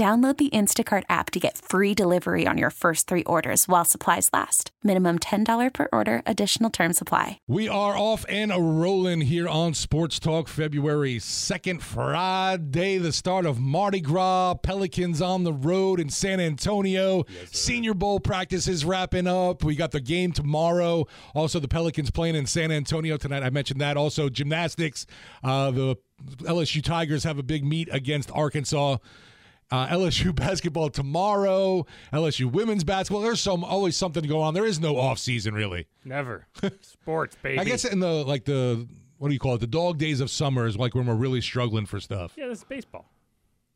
Download the Instacart app to get free delivery on your first three orders while supplies last. Minimum $10 per order, additional term supply. We are off and a rolling here on Sports Talk February 2nd, Friday, the start of Mardi Gras. Pelicans on the road in San Antonio. Yes, Senior Bowl practice is wrapping up. We got the game tomorrow. Also, the Pelicans playing in San Antonio tonight. I mentioned that. Also, gymnastics. Uh, the LSU Tigers have a big meet against Arkansas. Uh, LSU basketball tomorrow. LSU women's basketball. There's some always something to go on. There is no off season really. Never sports, baby. I guess in the like the what do you call it? The dog days of summer is like when we're really struggling for stuff. Yeah, this is baseball.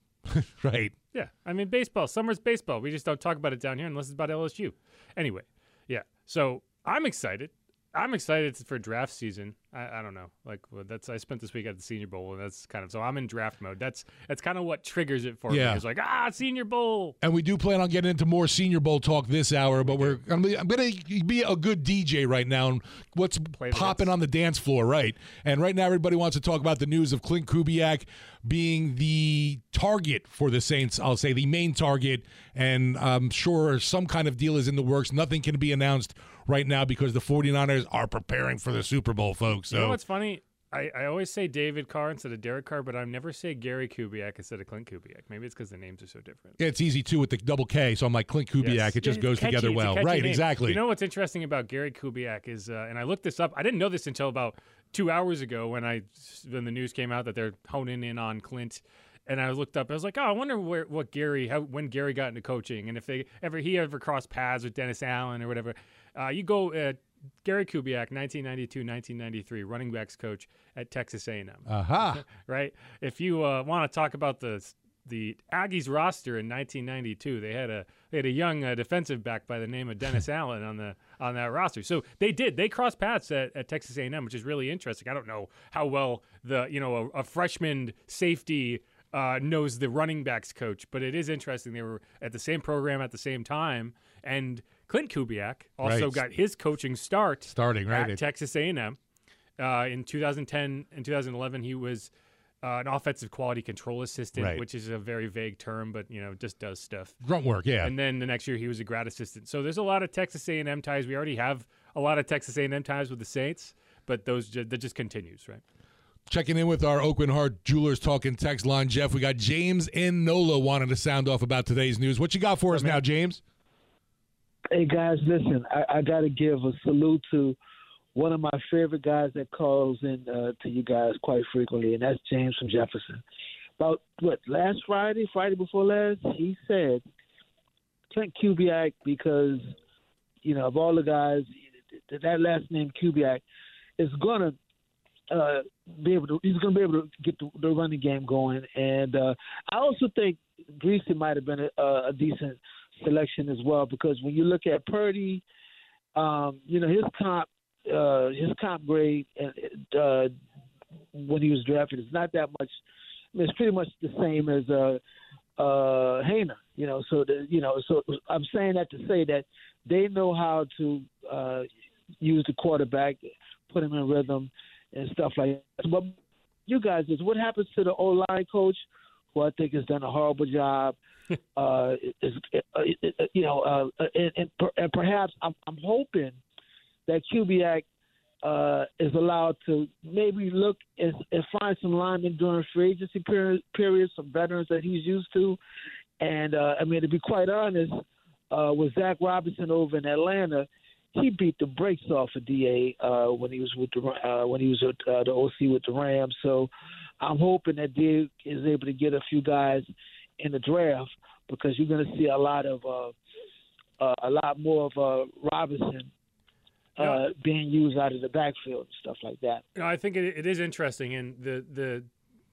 right. Yeah, I mean baseball. Summer's baseball. We just don't talk about it down here unless it's about LSU. Anyway, yeah. So I'm excited. I'm excited for draft season. I, I don't know, like well, that's I spent this week at the Senior Bowl, and that's kind of so I'm in draft mode. That's that's kind of what triggers it for yeah. me. It's like ah, Senior Bowl. And we do plan on getting into more Senior Bowl talk this hour, but we're I'm, I'm gonna be a good DJ right now. And what's popping on the dance floor, right? And right now, everybody wants to talk about the news of Klint Kubiak being the target for the Saints. I'll say the main target, and I'm sure some kind of deal is in the works. Nothing can be announced right now because the 49ers are preparing for the Super Bowl, folks. So you know what's funny? I, I always say David Carr instead of Derek Carr, but I never say Gary Kubiak instead of Klint Kubiak. Maybe it's because the names are so different. Yeah, it's easy too with the double K. So I'm like Klint Kubiak. Yes. It just goes catchy, together well. Right, name. exactly. You know what's interesting about Gary Kubiak is, uh, and I looked this up. I didn't know this until about two hours ago when I when the news came out that they're honing in on Klint and I looked up. I was like, oh, I wonder where what Gary how when Gary got into coaching, and if they ever he ever crossed paths with Dennis Allen or whatever. Uh, you go uh, Gary Kubiak, 1992-1993, running backs coach at Texas A&M. Uh-huh. right? If you uh, want to talk about the the Aggies roster in 1992, they had a they had a young uh, defensive back by the name of Dennis Allen on the on that roster. So they did they crossed paths at, at Texas A&M, which is really interesting. I don't know how well the you know a, a freshman safety uh, knows the running backs coach, but it is interesting. They were at the same program at the same time, and Klint Kubiak also right. got his coaching start starting right at Texas A&M. Uh, in 2010 and 2011, he was uh, an offensive quality control assistant, right. which is a very vague term, but you know just does stuff. Grunt work, yeah. And then the next year he was a grad assistant. So there's a lot of Texas A&M ties. We already have a lot of Texas A&M ties with the Saints, but those ju- that just continues, right? Checking in with our Aucoin Hart Jewelers talking text line, Jeff. We got James in NOLA wanting to sound off about today's news. What you got for us now, James? Hey guys, listen, I, I got to give a salute to one of my favorite guys that calls in uh, to you guys quite frequently, and that's James from Jefferson. About what last Friday, Friday before last, he said Klint Kubiak because you know of all the guys, that last name Kubiak is gonna uh, be able to. He's gonna be able to get the, the running game going, and uh, I also think Griese might have been a, a decent selection as well because when you look at Purdy, um, you know his comp uh, his comp grade uh, when he was drafted is not that much. I mean, it's pretty much the same as uh, uh, Haener. You know, so the, you know, so I'm saying that to say that they know how to uh, use the quarterback, put him in rhythm, and stuff like that. But you guys, is what happens to the O line coach, who I think has done a horrible job uh, is, uh, you know, uh, and, and, and perhaps I'm, I'm hoping that Kubiak uh, is allowed to maybe look and, and find some linemen during free agency period, periods, some veterans that he's used to, And uh, I mean, to be quite honest, uh, with Zac Robinson over in Atlanta, he beat the brakes off of Da uh, when he was with the uh, when he was with uh, the OC with the Rams. So I'm hoping that Da is able to get a few guys in the draft because you're going to see a lot of uh, uh, a lot more of uh, Robinson uh, Yeah. being used out of the backfield and stuff like that. You know, I think it, it is interesting, and the the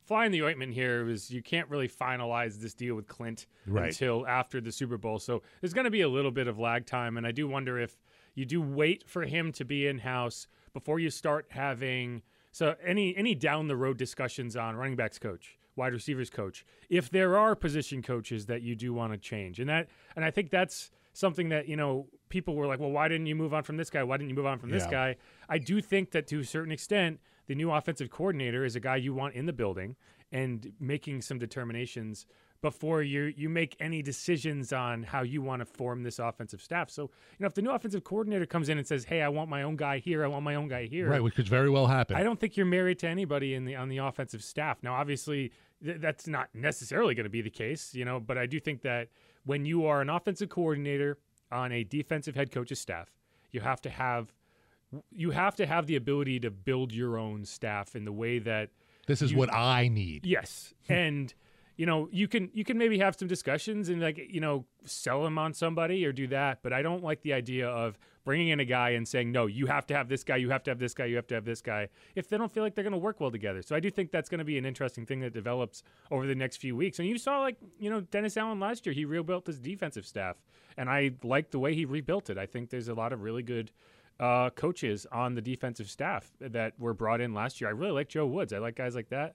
fly in the ointment here is you can't really finalize this deal with Klint Right. until after the Super Bowl. So there's going to be a little bit of lag time, and I do wonder if you do wait for him to be in house before you start having so any any down the road discussions on running backs coach, wide receivers coach, if there are position coaches that you do want to change, and that and I think that's something that you know people were like, well, why didn't you move on from this guy? Why didn't you move on from this Yeah. guy? I do think that to a certain extent, the new offensive coordinator is a guy you want in the building and making some determinations before you you make any decisions on how you want to form this offensive staff. So, you know, if the new offensive coordinator comes in and says, "Hey, I want my own guy here. I want my own guy here." Right, which could very well happen. I don't think you're married to anybody in the on the offensive staff. Now, obviously, th- that's not necessarily going to be the case, you know. But I do think that when you are an offensive coordinator on a defensive head coach's staff, you have to have you have to have the ability to build your own staff in the way that This is you- what I need. Yes, and you know you can you can maybe have some discussions and like you know sell him on somebody or do that, but I don't like the idea of bringing in a guy and saying no, you have to have this guy, you have to have this guy, you have to have this guy if they don't feel like they're going to work well together. So I do think that's going to be an interesting thing that develops over the next few weeks. And you saw like you know Dennis Allen last year, he rebuilt his defensive staff, and I like the way he rebuilt it. I think there's a lot of really good uh, coaches on the defensive staff that were brought in last year. I really like Joe Woods. I like guys like that.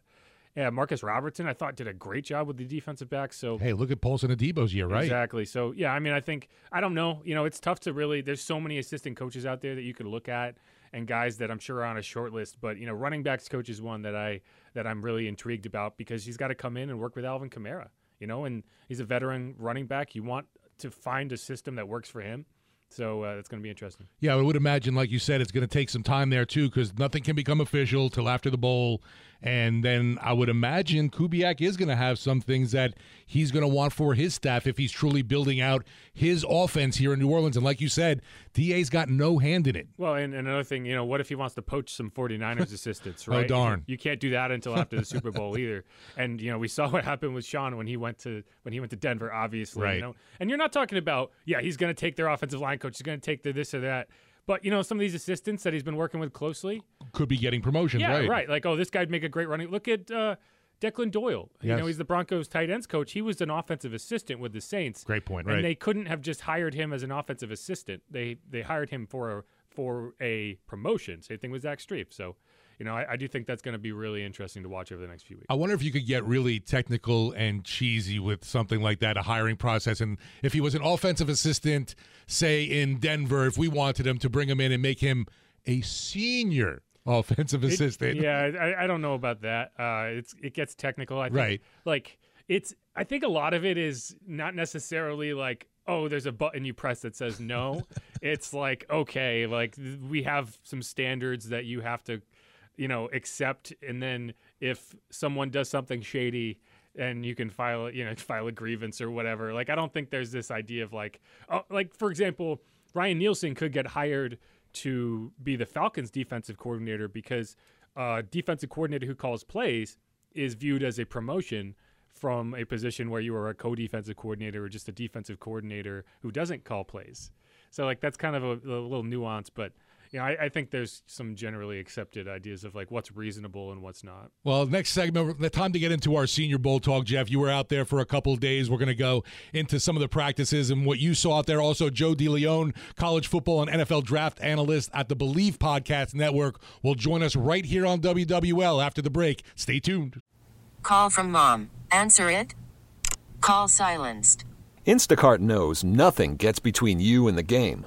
Yeah, Marcus Robertson, I thought did a great job with the defensive backs. So Hey, look at Paulson Adebo's year, right? Exactly. So yeah, I mean, I think I don't know. You know, it's tough to really. There's so many assistant coaches out there that you could look at, and guys that I'm sure are on a short list. But you know, running backs coach is one that I that I'm really intrigued about because he's got to come in and work with Alvin Kamara. You know, and he's a veteran running back. You want to find a system that works for him. So uh, that's going to be interesting. Yeah, I would imagine, like you said, it's going to take some time there too, because nothing can become official till after the bowl, and then I would imagine Kubiak is going to have some things that he's going to want for his staff if he's truly building out his offense here in New Orleans. And like you said, Da's got no hand in it. Well, and, and another thing, you know, what if he wants to poach some 49ers assistants, Oh, right? darn. You can't do that until after the Super Bowl either. And you know, we saw what happened with Sean when he went to when he went to Denver, obviously. Right. You know? And you're not talking about, yeah, he's going to take their offensive line coach, he's going to take their this or that. But you know, some of these assistants that he's been working with closely, Could be getting promotions, yeah, right? Like, oh, this guy'd make a great running. Look at uh, Declan Doyle. You know, he's the Broncos tight ends coach. He was an offensive assistant with the Saints. Great point, And right. And they couldn't have just hired him as an offensive assistant. They they hired him for a for a promotion. Same thing with Zach Strief. So, you know, I, I do think that's going to be really interesting to watch over the next few weeks. I wonder if you could get really technical and cheesy with something like that, a hiring process. And if he was an offensive assistant, say in Denver, if we wanted him to bring him in and make him a senior offensive It- assistant. yeah, I, I don't know about that. Uh, it's it gets technical. I think, Right. Like it's. I think a lot of it is not necessarily like, oh, there's a button you press that says no. it's like, okay, like we have some standards that you have to, you know, accept, and then if someone does something shady. And you can file, you know, file a grievance or whatever. Like, I don't think there's this idea of like, oh, like for example, Ryan Nielsen could get hired to be the Falcons defensive coordinator because uh, defensive coordinator who calls plays is viewed as a promotion from a position where you are a co-defensive coordinator or just a defensive coordinator who doesn't call plays. So like that's kind of a, a little nuance, but you know, I, I think there's some generally accepted ideas of like what's reasonable and what's not. Well, next segment, the time to get into our Senior Bowl talk, Jeff. You were out there for a couple of days. We're going to go into some of the practices and what you saw out there. Also, Joe DeLeone, college football and NFL draft analyst at the Believe Podcast Network, will join us right here on WWL after the break. Stay tuned. Call from mom. Answer it. Call silenced. Instacart knows nothing gets between you and the game.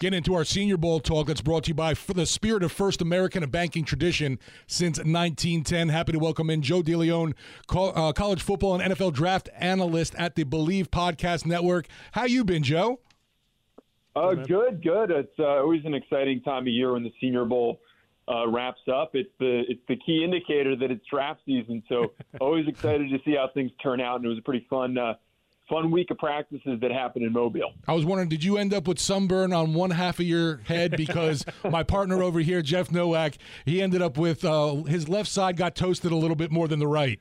Get into our Senior Bowl talk that's brought to you by the spirit of First American, a banking tradition since 1910. Happy to welcome in Joe DeLeone, uh, college football and NFL draft analyst at the Believe Podcast Network. How you been, Joe? Uh, good, good. It's uh, always an exciting time of year when the Senior Bowl uh, wraps up. It's the it's the key indicator that it's draft season. So always excited to see how things turn out. And it was a pretty fun uh, fun week of practices that happened in Mobile. I was wondering, did you end up with sunburn on one half of your head? Because my partner over here, Jeff Nowak, he ended up with uh, his left side got toasted a little bit more than the right.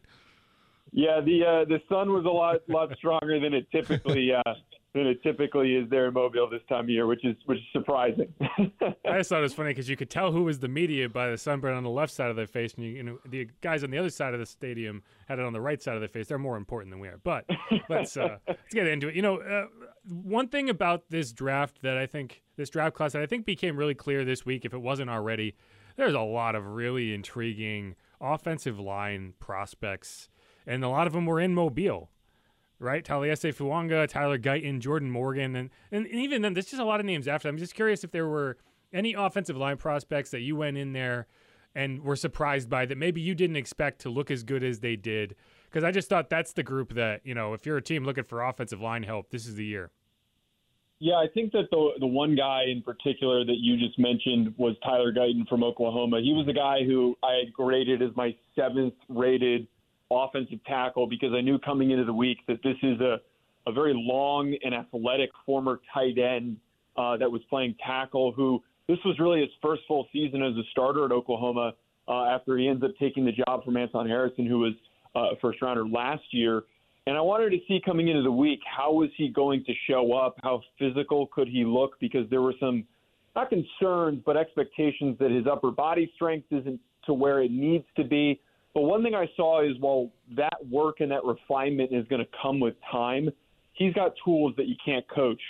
Yeah, the uh, the sun was a lot lot stronger than it typically uh, than it typically is there in Mobile this time of year, which is which is surprising. I just thought it was funny because you could tell who was the media by the sunburn on the left side of their face, and you, you, know the guys on the other side of the stadium had it on the right side of their face. They're more important than we are. But let's uh, let's get into it. You know, uh, one thing about this draft that I think this draft class that I think became really clear this week, if it wasn't already, there's a lot of really intriguing offensive line prospects, and a lot of them were in Mobile right? Taliese Fuaga, Tyler Guyton, Jordan Morgan, and, and, and even then, there's just a lot of names after. I'm just curious if there were any offensive line prospects that you went in there and were surprised by that maybe you didn't expect to look as good as they did. Because I just thought that's the group that, you know, if you're a team looking for offensive line help, this is the year. Yeah, I think that the the one guy in particular that you just mentioned was Tyler Guyton from Oklahoma. He was the guy who I had graded as my seventh rated offensive tackle because I knew coming into the week that this is a, a very long and athletic former tight end uh, that was playing tackle who this was really his first full season as a starter at Oklahoma uh, after he ends up taking the job from Anton Harrison, who was uh, a first rounder last year. And I wanted to see coming into the week how was he going to show up? How physical could he look? Because there were some not concerns, but expectations that his upper body strength isn't to where it needs to be. But one thing I saw is while that work and that refinement is going to come with time, he's got tools that you can't coach.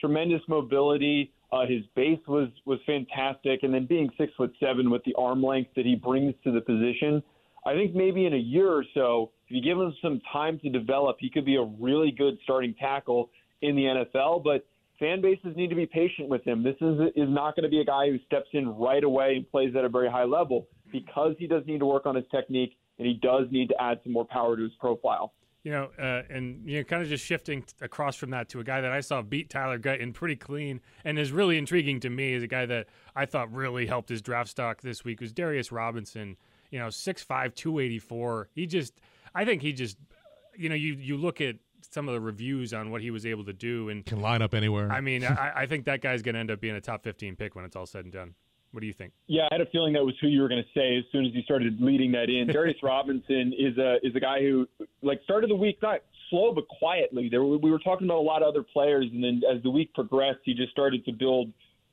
Tremendous mobility. Uh, his base was was fantastic, and then being six foot seven with the arm length that he brings to the position, I think maybe in a year or so, if you give him some time to develop, he could be a really good starting tackle in the NFL. But fan bases need to be patient with him. This is is not going to be a guy who steps in right away and plays at a very high level because he does need to work on his technique and he does need to add some more power to his profile. You know, uh, and you know, kind of just shifting across from that to a guy that I saw beat Tyler Guyton pretty clean and is really intriguing to me is a guy that I thought really helped his draft stock this week was Darius Robinson. You know, 6'5", 284. He just, I think he just, you know, you you look at some of the reviews on what he was able to do and can line up anywhere. I mean, I, I think that guy's going to end up being a top 15 pick when it's all said and done. What do you think? Yeah, I had a feeling that was who you were going to say as soon as you started leading that in. Darius Robinson is a is a guy who like started the week not slow but quietly. There we were talking about a lot of other players, and then as the week progressed, he just started to build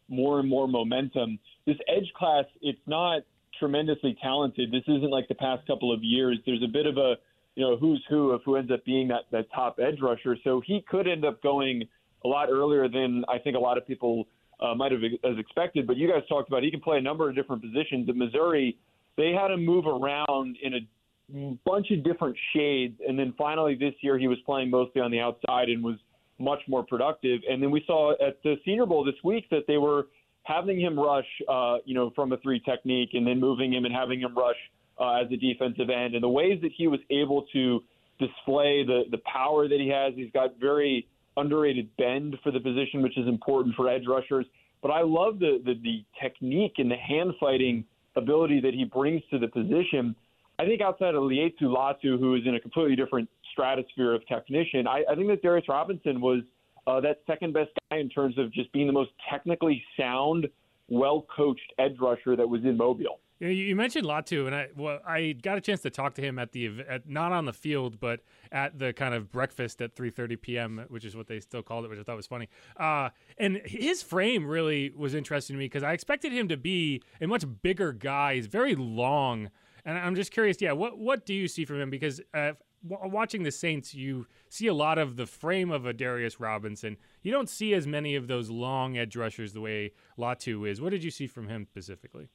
more and more momentum. This edge class, it's not tremendously talented. This isn't like the past couple of years. There's a bit of a you know who's who of who ends up being that that top edge rusher. So he could end up going a lot earlier than I think a lot of people uh, might have as expected. But you guys talked about he can play a number of different positions. At Missouri, they had him move around in a bunch of different shades, and then finally this year he was playing mostly on the outside and was much more productive. And then we saw at the Senior Bowl this week that they were having him rush, uh, you know, from a three technique, and then moving him and having him rush uh, as a defensive end. And the ways that he was able to display the the power that he has, he's got very underrated bend for the position, which is important for edge rushers. but I love the, the, the technique and the hand fighting ability that he brings to the position. I think outside of Laiatu Latu, who is in a completely different stratosphere of technician, I, I think that Darius Robinson was uh, that second best guy in terms of just being the most technically sound, well coached edge rusher that was in Mobile. You, know, you mentioned Latu, and I well, I got a chance to talk to him at the at, not on the field, but at the kind of breakfast at 3:30 p.m., which is what they still called it, which I thought was funny. Uh, and his frame really was interesting to me because I expected him to be a much bigger guy. He's very long, and I'm just curious. Yeah, what what do you see from him? Because uh, watching the Saints, you see a lot of the frame of a Darius Robinson. You don't see as many of those long edge rushers the way Latu is. What did you see from him specifically?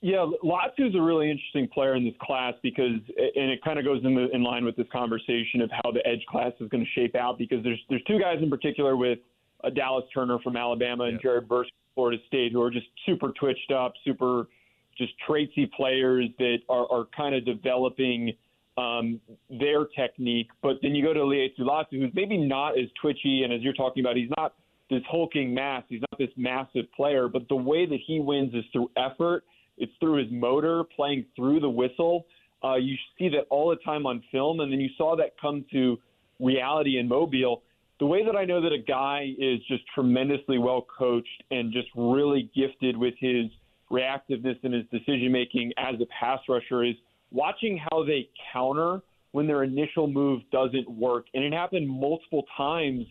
Yeah, Latu is a really interesting player in this class because, and it kind of goes in, the, in line with this conversation of how the edge class is going to shape out. Because there's there's two guys in particular with uh, Dallas Turner from Alabama and Jared Verse from Florida State who are just super twitched up, super just traitsy players that are, are kind of developing um, their technique. But then you go to Laiatu Latu, who's maybe not as twitchy, and as you're talking about, he's not this hulking mass. He's not this massive player, but the way that he wins is through effort it's through his motor playing through the whistle. Uh, you see that all the time on film, and then you saw that come to reality in Mobile. The way that I know that a guy is just tremendously well coached and just really gifted with his reactiveness and his decision making as a pass rusher is watching how they counter when their initial move doesn't work. And it happened multiple times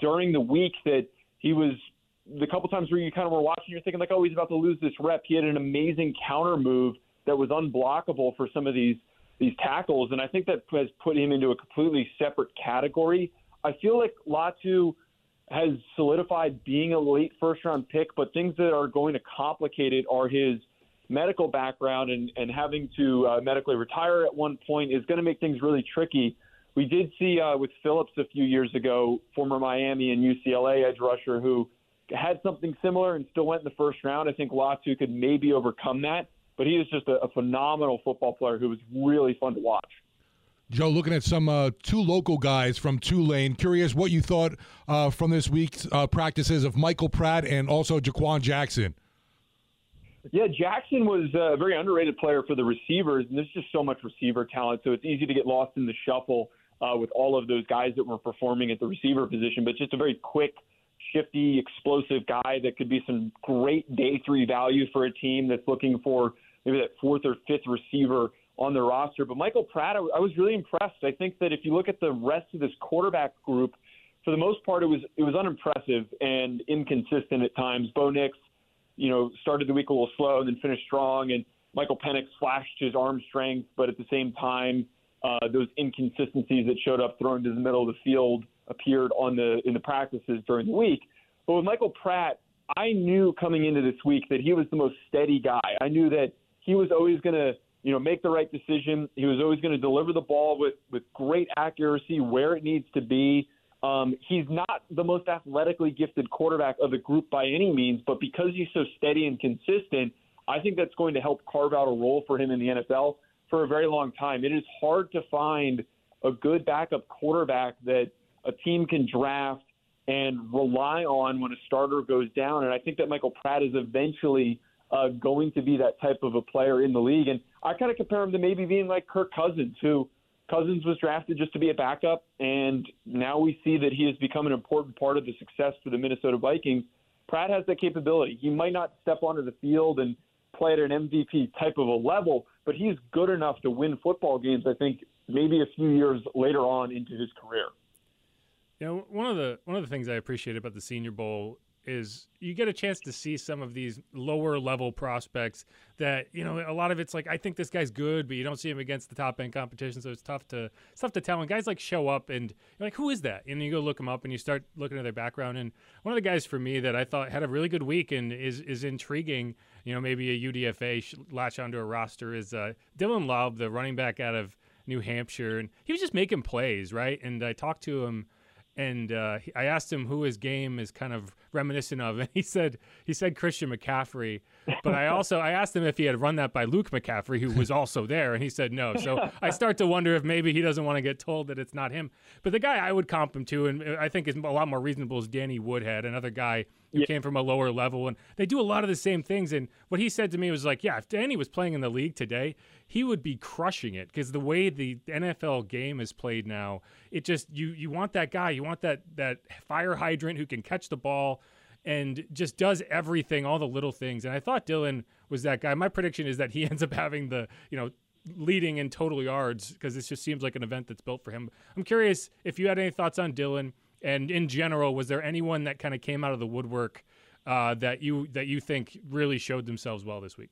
during the week that he was the couple times where you kind of were watching, you're thinking like, oh, he's about to lose this rep. He had an amazing counter move that was unblockable for some of these these tackles, and I think that has put him into a completely separate category. I feel like Latu has solidified being a late first round pick, but things that are going to complicate it are his medical background and, and having to uh, medically retire at one point is going to make things really tricky. We did see uh, with Phillips a few years ago, former Miami and UCLA edge rusher who had something similar and still went in the first round. I think Latu could maybe overcome that, but he was just a, a phenomenal football player who was really fun to watch. Joe, looking at some uh, two local guys from Tulane, curious what you thought uh, from this week's uh, practices of Michael Pratt and also Jha'Quan Jackson. Yeah, Jackson was a very underrated player for the receivers, and there's just so much receiver talent, so it's easy to get lost in the shuffle uh, with all of those guys that were performing at the receiver position. But just a very quick shifty, explosive guy that could be some great day three value for a team that's looking for maybe that fourth or fifth receiver on the roster. But Michael Pratt, I, I was really impressed. I think that if you look at the rest of this quarterback group, for the most part, it was it was unimpressive and inconsistent at times. Bo Nix, you know, started the week a little slow and then finished strong, and Michael Penix flashed his arm strength, but at the same time, uh, those inconsistencies that showed up thrown to the middle of the field appeared on the in the practices during the week. But with Michael Pratt, I knew coming into this week that he was the most steady guy. I knew that he was always going to, you know, make the right decision. He was always going to deliver the ball with with great accuracy where it needs to be. Um, he's not the most athletically gifted quarterback of the group by any means, but because he's so steady and consistent, I think that's going to help carve out a role for him in the NFL for a very long time. It is hard to find a good backup quarterback that a team can draft and rely on when a starter goes down. And I think that Michael Pratt is eventually uh, going to be that type of a player in the league. And I kind of compare him to maybe being like Kirk Cousins, who Cousins was drafted just to be a backup, and now we see that he has become an important part of the success for the Minnesota Vikings. Pratt has that capability. He might not step onto the field and play at an MVP type of a level, but he's good enough to win football games, I think, maybe a few years later on into his career. You know, one of the one of the things I appreciate about the Senior Bowl is you get a chance to see some of these lower level prospects that you know a lot of it's like I think this guy's good, but you don't see him against the top end competition, so it's tough to it's tough to tell. And guys like show up and you're like, who is that? And you go look them up and you start looking at their background. And one of the guys for me that I thought had a really good week and is is intriguing. You know, maybe a UDFA latch onto a roster is uh, Dylan Laube, the running back out of New Hampshire, and he was just making plays, right? And I talked to him and uh, I asked him who his game is kind of reminiscent of, and he said he said Christian McCaffrey. But I also I asked him if he had run that by Luke McCaffrey, who was also there, and he said no. So I start to wonder if maybe he doesn't want to get told that it's not him. But the guy I would comp him to, and I think is a lot more reasonable, is Danny Woodhead, another guy who yeah. came from a lower level, and they do a lot of the same things. And what he said to me was like, "Yeah, if Danny was playing in the league today, he would be crushing it because the way the NFL game is played now, it just you you want that guy, you want that that fire hydrant who can catch the ball." and just does everything, all the little things. And I thought Dylan was that guy. My prediction is that he ends up having the, you know, leading in total yards because this just seems like an event that's built for him. I'm curious if you had any thoughts on Dylan and in general, was there anyone that kind of came out of the woodwork uh, that you that you think really showed themselves well this week?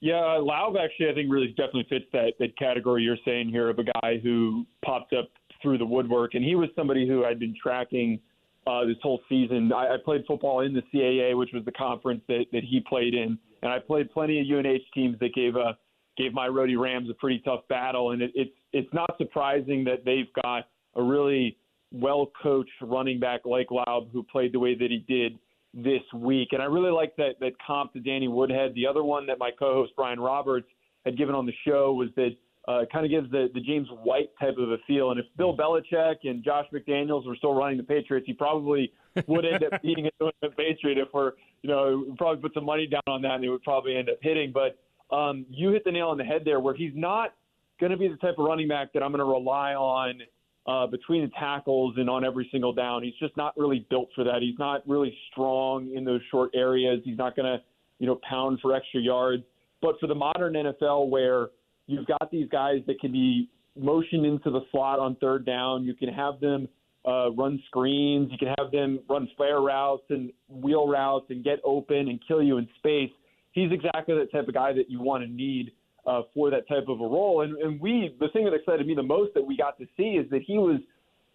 Yeah, Laube actually I think really definitely fits that that category you're saying here of a guy who popped up through the woodwork, and he was somebody who I'd been tracking uh, this whole season. I, I played football in the CAA, which was the conference that that he played in, and I played plenty of UNH teams that gave a gave my Rhody Rams a pretty tough battle, and it, it's it's not surprising that they've got a really well coached running back like Laube who played the way that he did this week. And I really like that that comp to Danny Woodhead. The other one that my co-host Brian Roberts had given on the show was that uh, kind of gives the, the James White type of a feel. And if Bill Belichick and Josh McDaniels were still running the Patriots, he probably would end up beating a New England Patriot if we're, you know, probably put some money down on that and it would probably end up hitting. But um, you hit the nail on the head there, where he's not going to be the type of running back that I'm going to rely on uh, between the tackles and on every single down. He's just not really built for that. He's not really strong in those short areas. He's not going to, you know, pound for extra yards. But for the modern NFL, where you've got these guys that can be motioned into the slot on third down, you can have them uh, run screens, you can have them run flare routes and wheel routes and get open and kill you in space he's exactly the type of guy that you want to need uh, for that type of a role. And, and we, the thing that excited me the most that we got to see is that he was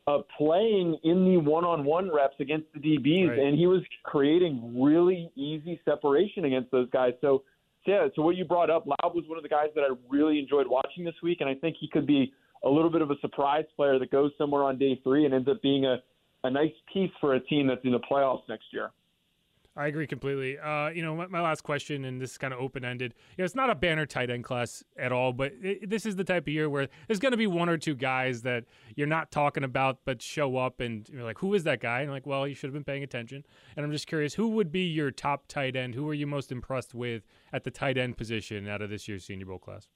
uh, playing in the one-on-one reps against the DBs, right. and he was creating really easy separation against those guys. So, yeah, so what you brought up, Laube was one of the guys that I really enjoyed watching this week, and I think he could be a little bit of a surprise player that goes somewhere on day three and ends up being a, a nice piece for a team that's in the playoffs next year. I agree completely. Uh, you know, my, my, last question, and this is kind of open ended. You know, it's not a banner tight end class at all, but it, this is the type of year where there's going to be one or two guys that you're not talking about, but show up, and you're like, "Who is that guy?" And like, "Well, you should have been paying attention." And I'm just curious, who would be your top tight end? Who are you most impressed with at the tight end position out of this year's Senior Bowl class?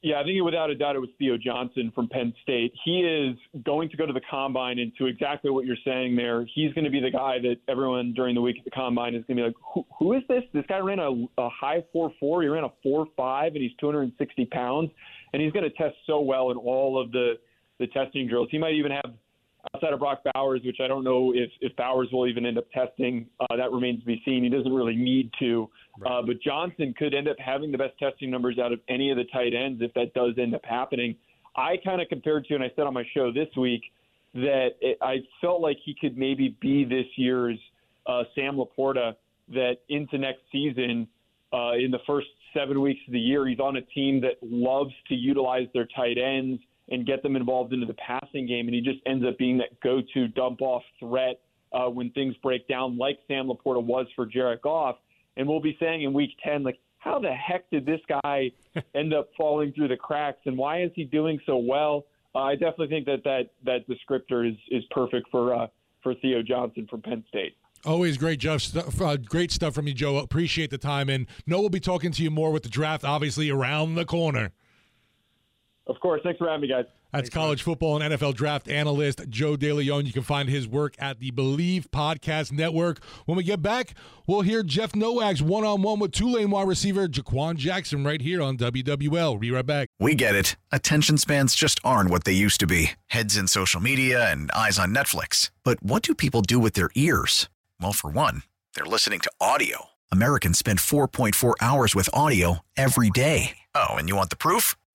Yeah, I think without a doubt it was Theo Johnson from Penn State. He is going to go to the combine, and to exactly what you're saying there, he's going to be the guy that everyone during the week at the combine is going to be like, who, who is this? This guy ran a, a high 4.4. He ran a 4.5, and he's 260 pounds, and he's going to test so well in all of the the testing drills. He might even have outside of Brock Bowers, which I don't know if, if Bowers will even end up testing. Uh, that remains to be seen. He doesn't really need to. Right. Uh, but Johnson could end up having the best testing numbers out of any of the tight ends if that does end up happening. I kind of compared to, and I said on my show this week, that it, I felt like he could maybe be this year's uh, Sam LaPorta, that into next season, uh, in the first seven weeks of the year, he's on a team that loves to utilize their tight ends and get them involved into the passing game. And he just ends up being that go to dump off threat uh, when things break down, like Sam LaPorta was for Jared Goff. And we'll be saying in week 10, like, how the heck did this guy end up falling through the cracks and why is he doing so well? Uh, I definitely think that that, that descriptor is, is perfect for, uh, for Theo Johnson from Penn State. Always great, Jeff. Stuff, uh, great stuff from you, Joe. Appreciate the time. And no, we'll be talking to you more with the draft, obviously, around the corner. Of course. Thanks for having me, guys. That's Thanks, college man. football and NFL draft analyst Joe DeLeone. You can find his work at the Believe Podcast Network. When we get back, we'll hear Jeff Nowak's one on one with Tulane wide receiver Jha'Quan Jackson right here on WWL. Be right back. We get it. Attention spans just aren't what they used to be heads in social media and eyes on Netflix. But what do people do with their ears? Well, for one, they're listening to audio. Americans spend 4.4 hours with audio every day. Oh, and you want the proof?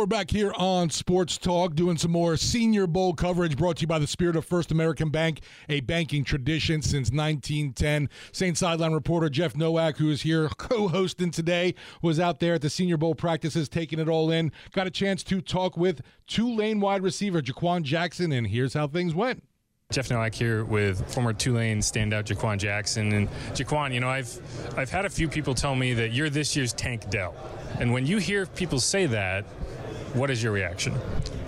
We're back here on Sports Talk doing some more Senior Bowl coverage brought to you by the Spirit of First American Bank, a banking tradition since 1910. St. Sideline reporter Jeff Nowak, who is here co hosting today, was out there at the Senior Bowl practices taking it all in. Got a chance to talk with Tulane wide receiver Jha'Quan Jackson, and here's how things went. Jeff Nowak here with former Tulane standout Jha'Quan Jackson. And Jha'Quan, you know, I've I've had a few people tell me that you're this year's Tank Dell. And when you hear people say that, what is your reaction?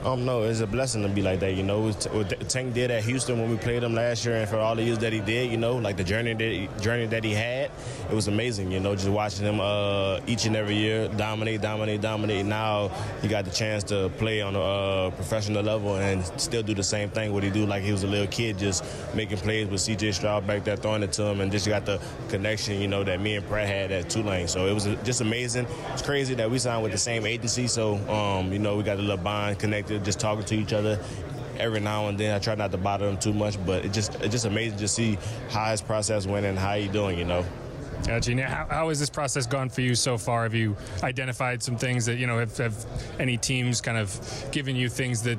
Um, no, it's a blessing to be like that. You know, Tank did at Houston when we played him last year, and for all the years that he did, you know, like the journey that he, journey that he had, it was amazing. You know, just watching him uh, each and every year dominate, dominate, dominate. Now he got the chance to play on a uh, professional level and still do the same thing what he do like he was a little kid, just making plays with C.J. Stroud back there throwing it to him, and just got the connection, you know, that me and Pratt had at Tulane. So it was just amazing. It's crazy that we signed with the same agency, so um, you know, we got a little bond connected, just talking to each other every now and then. I try not to bother him too much, but it just it's just amazing to see how his process went and how he doing, you know. Gotcha. Now, how, how has this process gone for you so far? Have you identified some things that, you know, have, have any teams kind of given you things that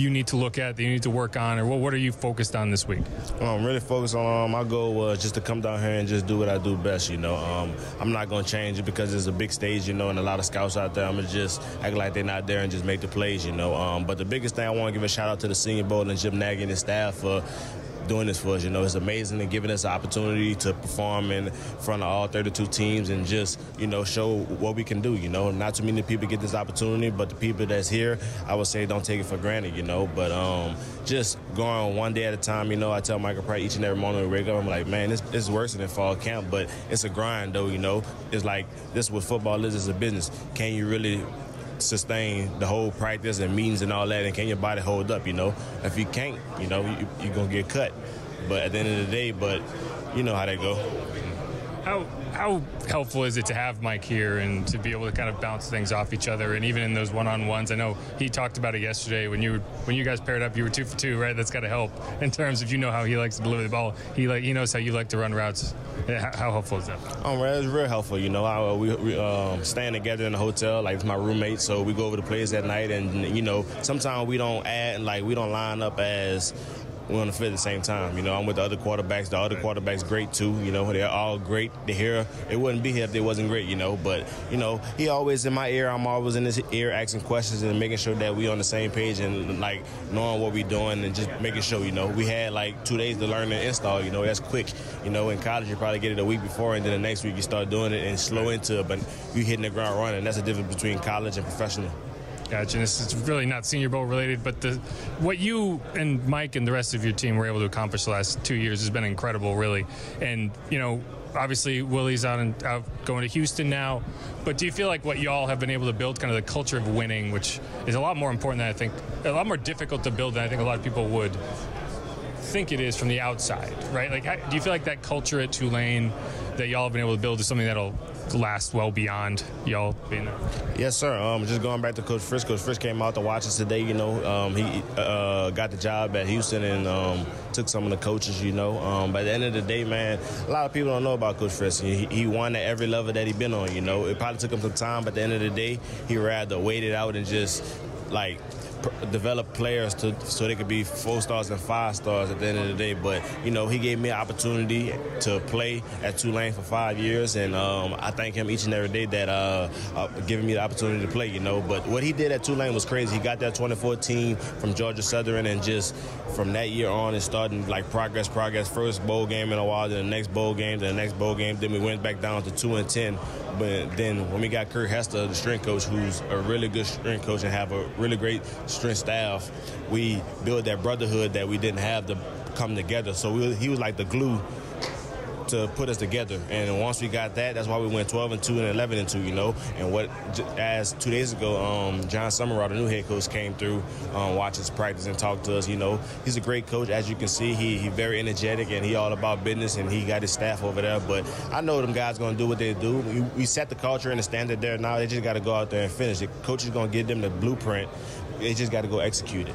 you need to look at, that you need to work on, or what, what are you focused on this week? Well, I'm really focused on, um, my goal was just to come down here and just do what I do best, you know. Um, I'm not going to change it because it's a big stage, you know, and a lot of scouts out there. I'm to just act like they're not there and just make the plays, you know. Um, but the biggest thing I want to give a shout out to the Senior Bowl and Jim Nagy and his staff for doing this for us. You know, it's amazing and giving us an opportunity to perform in front of all 32 teams and just, you know, show what we can do. You know, not too many people get this opportunity, but the people that's here, I would say don't take it for granted, you know. But um, just going one day at a time, you know, I tell Michael Pratt each and every morning we wake up, I'm like, man, this, this is worse than fall camp, but it's a grind, though, you know. It's like this is what football is, it's a business. Can you really sustain the whole practice and meetings and all that, and can your body hold up? You know, if you can't, you know, you, you're gonna get cut. But at the end of the day, but you know how they go. How how helpful is it to have Mike here and to be able to kind of bounce things off each other and even in those one-on-ones? I know he talked about it yesterday when you when you guys paired up, you were two for two, right? That's got to help in terms of you know how he likes to deliver the ball. He like he knows how you like to run routes. How helpful is that? Um, it's real helpful. You know, I, we, we um, staying together in the hotel, like it's my roommate, so we go over the plays at night, and you know, sometimes we don't add like we don't line up as we on the field at the same time. You know, I'm with the other quarterbacks. The other quarterbacks great too. You know, they're all great. To hear it wouldn't be here if they wasn't great. You know, but you know, he always in my ear. I'm always in his ear asking questions and making sure that we on the same page and like knowing what we doing and just making sure. You know, we had like two days to learn and install. You know, that's quick. You know, in college you probably get it a week before and then the next week you start doing it and slow into it. But you hitting the ground running. That's the difference between college and professional. Gotcha. This is really not Senior Bowl related, but the what you and Mike and the rest of your team were able to accomplish the last two years has been incredible, really. And you know, obviously Willie's out and out going to Houston now. But do you feel like what y'all have been able to build, kind of the culture of winning, which is a lot more important than I think, a lot more difficult to build than I think a lot of people would think it is from the outside, right? Like, how, do you feel like that culture at Tulane that y'all have been able to build is something that'll last well beyond y'all being there? Yes, sir. Um, just going back to Coach Fritz. Coach Fritz came out to watch us today. You know, um, he uh, got the job at Houston and um, took some of the coaches. You know, um, by the end of the day, man, a lot of people don't know about Coach Fritz. He, he won at every level that he been on. You know, it probably took him some time, but at the end of the day, he rather waited out and just like develop players to so they could be four stars and five stars at the end of the day. But you know, he gave me an opportunity to play at Tulane for five years, and um, I thank him each and every day that uh, uh, giving me the opportunity to play. You know, but what he did at Tulane was crazy. He got that 2014 from Georgia Southern, and just from that year on, it started like progress, progress. First bowl game in a while, then the next bowl game, then the next bowl game. Then we went back down to two and ten. But then when we got Kirk Hester, the strength coach, who's a really good strength coach and have a really great strength staff, we built that brotherhood that we didn't have to come together. So we, he was like the glue to put us together. And once we got that, that's why we went 12 and 2 and 11 and 2, you know. And what, as two days ago, um, Jon Sumrall, the new head coach, came through, um, watched us practice and talked to us. You know, he's a great coach. As you can see, he he very energetic and he all about business and he got his staff over there. But I know them guys going to do what they do. We, we set the culture and the standard there now. They just got to go out there and finish. The coach is going to give them the blueprint. They just got to go execute it.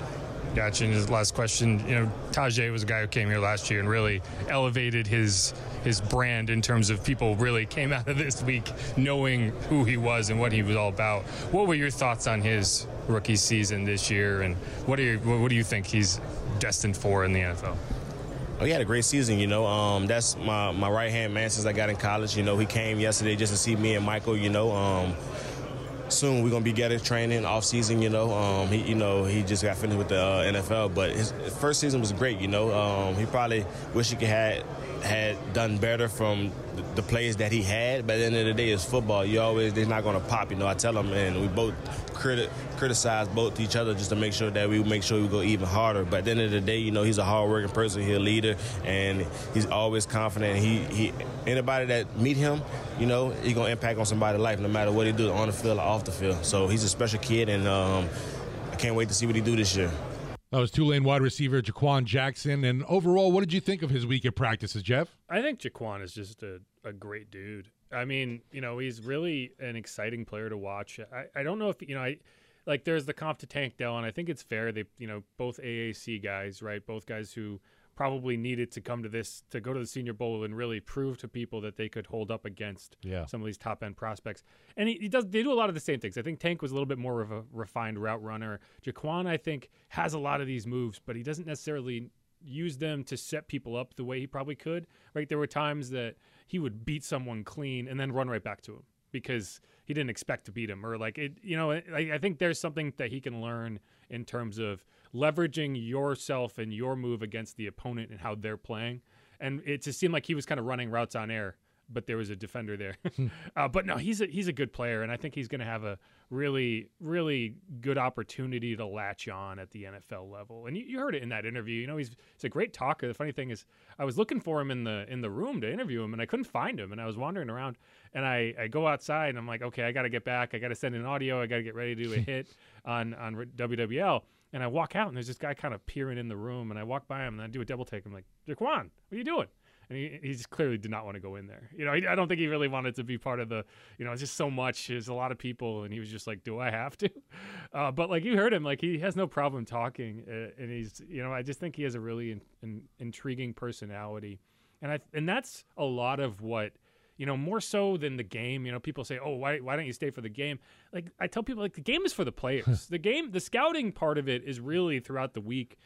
Gotcha. And his last question, you know, Tyjae was a guy who came here last year and really elevated his his brand in terms of people really came out of this week knowing who he was and what he was all about. What were your thoughts on his rookie season this year, and what do you what do you think he's destined for in the NFL? Oh, he had a great season, you know. Um, that's my, my right hand man since I got in college. You know, he came yesterday just to see me and Michael. You know, um, soon we're gonna be getting training off season. You know, um, he you know he just got finished with the uh, NFL, but his first season was great. You know, um, he probably wish he could had had done better from the plays that he had. But at the end of the day, it's football. You always they're not gonna pop. You know, I tell him, and we both criti- criticize both each other just to make sure that we make sure we go even harder. But at the end of the day, you know, he's a hardworking person. He's a leader, and he's always confident. He he anybody that meet him, you know, he's gonna impact on somebody's life no matter what he do on the field or off the field. So he's a special kid, and um, I can't wait to see what he do this year. That was Tulane wide receiver Jha'Quan Jackson. And overall, what did you think of his week at practices, Jeff? I think Jha'Quan is just a, a great dude. I mean, you know, he's really an exciting player to watch. I, I don't know if, you know, I like there's the comp to Tank Dell, and I think it's fair. They, you know, both AAC guys, right? Both guys who probably needed to come to this to go to the Senior Bowl and really prove to people that they could hold up against Yeah. some of these top end prospects. And he, he does they do a lot of the same things. I think Tank was a little bit more of a refined route runner. Jha'Quan, I think, has a lot of these moves, but he doesn't necessarily use them to set people up the way he probably could. Right? There were times that he would beat someone clean and then run right back to him because he didn't expect to beat him or like it you know I, I think there's something that he can learn in terms of leveraging yourself and your move against the opponent and how they're playing. And it just seemed like he was kind of running routes on air but there was a defender there. Uh, but no he's a he's a good player and i think he's going to have a really really good opportunity to latch on at the nfl level. And you, you heard it in that interview. You know he's he's a great talker. The funny thing is i was looking for him in the in the room to interview him and i couldn't find him and i was wandering around and i i go outside and i'm like okay i got to get back. I got to send an audio. I got to get ready to do a hit on on wwl and i walk out and there's this guy kind of peering in the room and i walk by him and i do a double take i'm like Jha'Quan what are you doing and he, he just clearly did not want to go in there. You know, I don't think he really wanted to be part of the, you know, it's just so much. There's a lot of people, and he was just like, "Do I have to?" Uh, but like you heard him, like he has no problem talking, uh, and he's, you know, I just think he has a really in, in, intriguing personality, and I and that's a lot of what. You know, more so than the game. You know, people say, "Oh, why, why don't you stay for the game?" Like I tell people, like the game is for the players. the game, the scouting part of it is really throughout the week,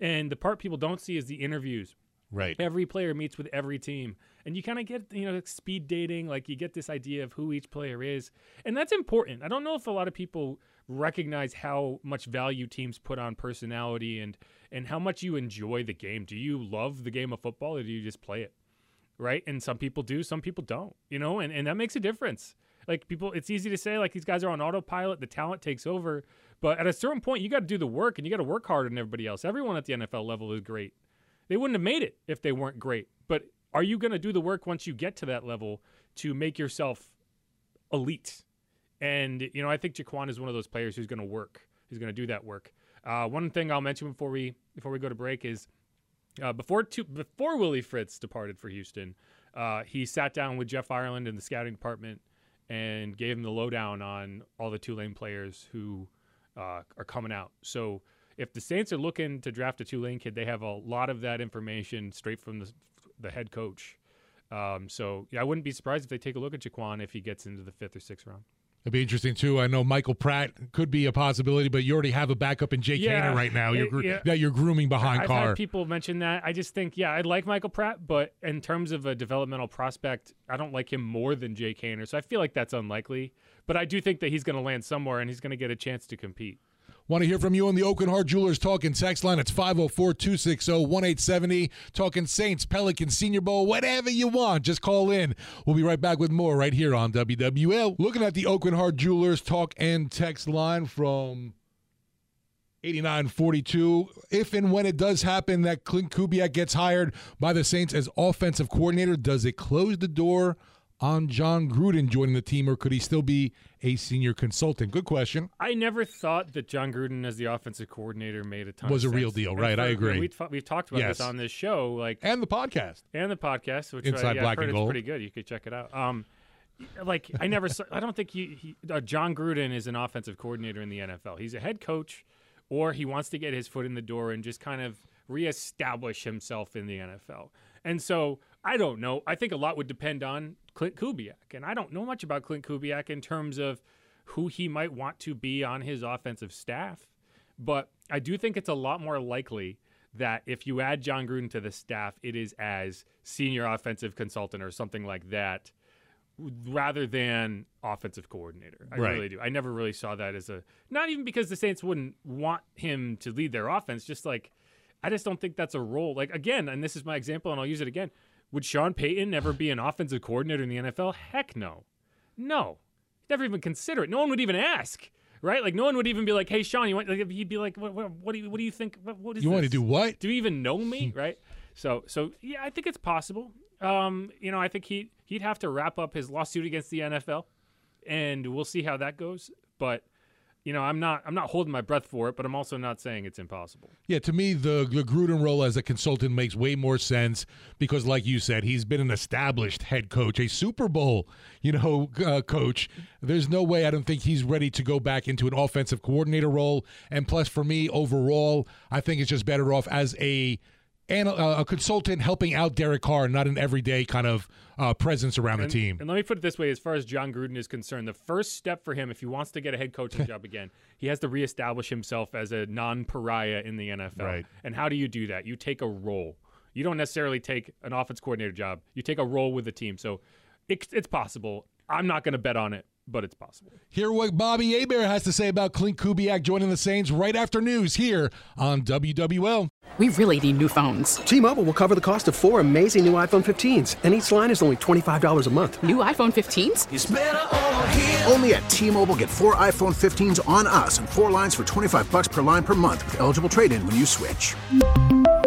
and the part people don't see is the interviews. Right. Every player meets with every team. And you kind of get, you know, speed dating, like you get this idea of who each player is. And that's important. I don't know if a lot of people recognize how much value teams put on personality and and how much you enjoy the game. Do you love the game of football or do you just play it? Right? And some people do, some people don't. You know, and, and that makes a difference. Like people it's easy to say like these guys are on autopilot, the talent takes over, but at a certain point you got to do the work and you got to work harder than everybody else. Everyone at the NFL level is great they wouldn't have made it if they weren't great. But are you going to do the work once you get to that level to make yourself elite? And you know, I think Jha'Quan is one of those players who's going to work. Who's going to do that work. Uh, one thing I'll mention before we before we go to break is uh, before two, before Willie Fritz departed for Houston, uh, he sat down with Jeff Ireland in the scouting department and gave him the lowdown on all the Tulane players who uh, are coming out. So if the Saints are looking to draft a Tulane kid, they have a lot of that information straight from the the head coach. Um, so yeah, I wouldn't be surprised if they take a look at Jha'Quan if he gets into the fifth or sixth round. It'd be interesting too. I know Michael Pratt could be a possibility, but you already have a backup in Jake Yeah, right now. You're yeah. that you're grooming behind I've Carr. had people mention that. I just think, yeah, I like Michael Pratt, but in terms of a developmental prospect, I don't like him more than Jake Haener. So I feel like that's unlikely. But I do think that he's going to land somewhere and he's going to get a chance to compete. Want to hear from you on the Aucoin Hart Jewelers Talking text line? It's 504 260 1870. Talking Saints, Pelicans, Senior Bowl, whatever you want. Just call in. We'll be right back with more right here on WWL. Looking at the Aucoin Hart Jewelers Talk and text line from 8942. If and when it does happen that Klint Kubiak gets hired by the Saints as offensive coordinator, does it close the door on Jon Gruden joining the team, or could he still be a senior consultant? Good question. I never thought that Jon Gruden as the offensive coordinator made a ton Was a real deal, right, I agree. We've, we've talked about Yes. this on this show, like and the podcast, and the podcast, which Inside uh, yeah, Black I've heard and Gold. pretty good. You could check it out. Um, like I never, saw, I don't think he, he uh, Jon Gruden is an offensive coordinator in the NFL. He's a head coach, or he wants to get his foot in the door and just kind of reestablish himself in the NFL. And so I don't know. I think a lot would depend on Klint Kubiak, and I don't know much about Klint Kubiak in terms of who he might want to be on his offensive staff. But I do think it's a lot more likely that if you add Jon Gruden to the staff, it is as senior offensive consultant or something like that, rather than offensive coordinator. I Right. really do. I never really saw that as a not even because the Saints wouldn't want him to lead their offense, just like I just don't think that's a role. Like again, and this is my example and I'll use it again. Would Sean Payton ever be an offensive coordinator in the NFL? Heck no. No. Never even consider it. No one would even ask. Right? Like no one would even be like, "Hey, Sean, you want?" Like, he'd be like, "What? What, what do you? What do you think? What, what is You want to do what? Do you even know me? right? So, so yeah, I think it's possible. Um, you know, I think he he'd have to wrap up his lawsuit against the NFL, and we'll see how that goes. But you know, I'm not I'm not holding my breath for it, but I'm also not saying it's impossible. Yeah, to me, the, the Gruden role as a consultant makes way more sense because, like you said, he's been an established head coach, a Super Bowl, you know, uh, coach. There's no way I don't think he's ready to go back into an offensive coordinator role. And plus, for me, overall, I think it's just better off as a an, uh, a consultant helping out Derek Carr, not an everyday kind of uh, presence around and, the team. And let me put it this way: as far as Jon Gruden is concerned, the first step for him, if he wants to get a head coaching job again, he has to reestablish himself as a non-pariah in the NFL. Right. And how do you do that? You take a role. You don't necessarily take an offense coordinator job. You take a role with the team. So it, it's possible. I'm not going to bet on it, but it's possible. Hear what Bobby Hebert has to say about Klint Kubiak joining the Saints right after news here on WWL. We really need new phones. T-Mobile will cover the cost of four amazing new iPhone 15s, and each line is only $25 a month. New iPhone 15s? Only at T-Mobile get four iPhone 15s on us and four lines for 25 bucks per line per month with eligible trade-in when you switch.